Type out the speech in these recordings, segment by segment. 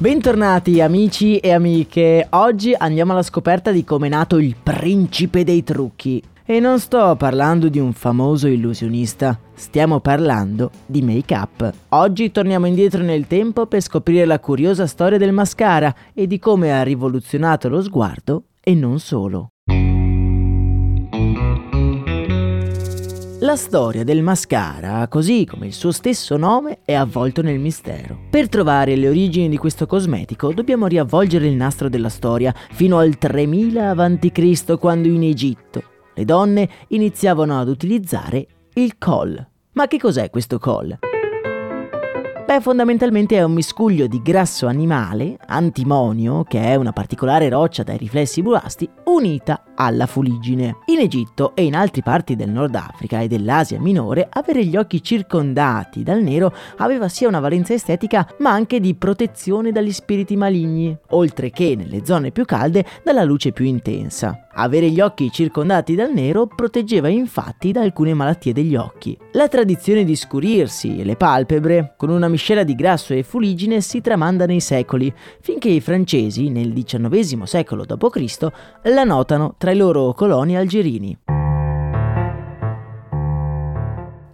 Bentornati amici e amiche, oggi andiamo alla scoperta di come è nato il principe dei trucchi. E non sto parlando di un famoso illusionista, stiamo parlando di make-up. Oggi torniamo indietro nel tempo per scoprire la curiosa storia del mascara e di come ha rivoluzionato lo sguardo e non solo. La storia del mascara, così come il suo stesso nome, è avvolto nel mistero. Per trovare le origini di questo cosmetico dobbiamo riavvolgere il nastro della storia fino al 3000 a.C., quando in Egitto le donne iniziavano ad utilizzare il col. Ma che cos'è questo col? Beh, fondamentalmente è un miscuglio di grasso animale, antimonio, che è una particolare roccia dai riflessi bulasti, unita alla fuliggine. In Egitto e in altre parti del Nord Africa e dell'Asia minore, avere gli occhi circondati dal nero aveva sia una valenza estetica ma anche di protezione dagli spiriti maligni, oltre che nelle zone più calde dalla luce più intensa. Avere gli occhi circondati dal nero proteggeva infatti da alcune malattie degli occhi. La tradizione di scurirsi le palpebre con una miscela di grasso e fuligine si tramanda nei secoli, finché i francesi, nel XIX secolo d.C., la notano tra i loro coloni algerini.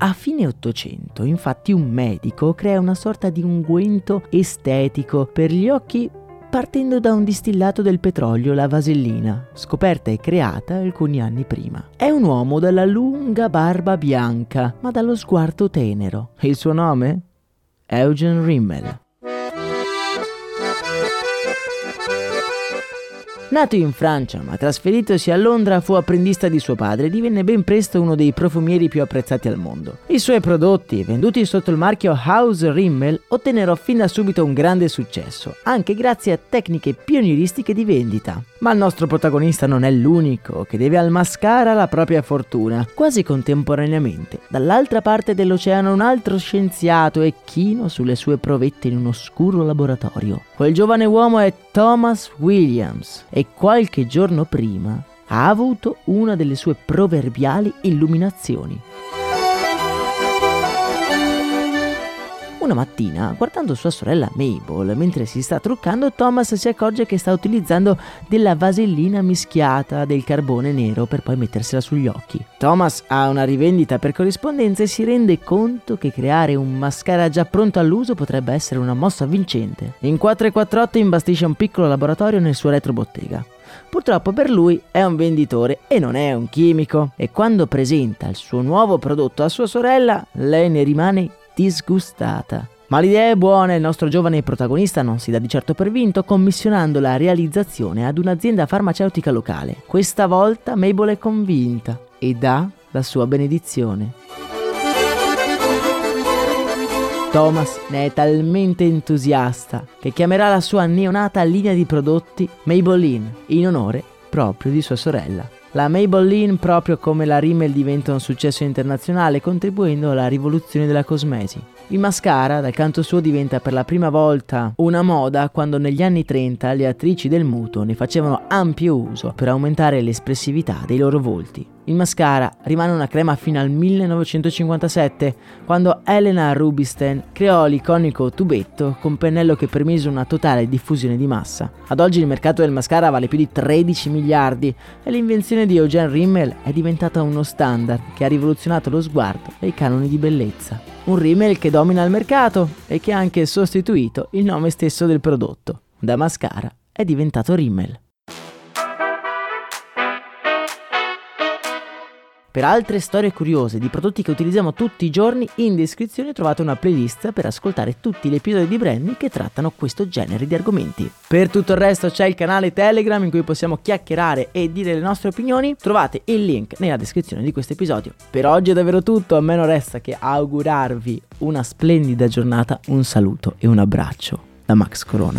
A fine Ottocento, infatti, un medico crea una sorta di unguento estetico per gli occhi partendo da un distillato del petrolio, la vasellina, scoperta e creata alcuni anni prima. È un uomo dalla lunga barba bianca, ma dallo sguardo tenero. Il suo nome? Eugen Rimmel. Nato in Francia ma trasferitosi a Londra fu apprendista di suo padre e divenne ben presto uno dei profumieri più apprezzati al mondo. I suoi prodotti, venduti sotto il marchio House Rimmel, ottennero fin da subito un grande successo, anche grazie a tecniche pionieristiche di vendita. Ma il nostro protagonista non è l'unico che deve al mascara la propria fortuna. Quasi contemporaneamente, dall'altra parte dell'oceano un altro scienziato è chino sulle sue provette in un oscuro laboratorio. Quel giovane uomo è Thomas Williams e qualche giorno prima ha avuto una delle sue proverbiali illuminazioni. Una mattina, guardando sua sorella Mabel mentre si sta truccando, Thomas si accorge che sta utilizzando della vasellina mischiata del carbone nero per poi mettersela sugli occhi. Thomas ha una rivendita per corrispondenza e si rende conto che creare un mascara già pronto all'uso potrebbe essere una mossa vincente. In 448 imbastisce un piccolo laboratorio nel suo retrobottega. Purtroppo per lui è un venditore e non è un chimico e quando presenta il suo nuovo prodotto a sua sorella, lei ne rimane disgustata. Ma l'idea è buona e il nostro giovane protagonista non si dà di certo per vinto, commissionando la realizzazione ad un'azienda farmaceutica locale. Questa volta Mabel è convinta e dà la sua benedizione. Thomas ne è talmente entusiasta che chiamerà la sua neonata linea di prodotti Maybelline in onore proprio di sua sorella. La Maybelline, proprio come la Rimmel, diventa un successo internazionale, contribuendo alla rivoluzione della cosmesi. Il mascara, dal canto suo, diventa per la prima volta una moda quando negli anni 30 le attrici del muto ne facevano ampio uso per aumentare l'espressività dei loro volti. Il mascara rimane una crema fino al 1957, quando Elena Rubinstein creò l'iconico tubetto con pennello che permise una totale diffusione di massa. Ad oggi il mercato del mascara vale più di 13 miliardi e l'invenzione di Eugene Rimmel è diventata uno standard che ha rivoluzionato lo sguardo e i canoni di bellezza. Un Rimmel che domina il mercato e che ha anche sostituito il nome stesso del prodotto. Da mascara è diventato Rimmel. Per altre storie curiose di prodotti che utilizziamo tutti i giorni, in descrizione trovate una playlist per ascoltare tutti gli episodi di Brandy che trattano questo genere di argomenti. Per tutto il resto c'è il canale Telegram in cui possiamo chiacchierare e dire le nostre opinioni. Trovate il link nella descrizione di questo episodio. Per oggi è davvero tutto, a me non resta che augurarvi una splendida giornata, un saluto e un abbraccio da Max Corona.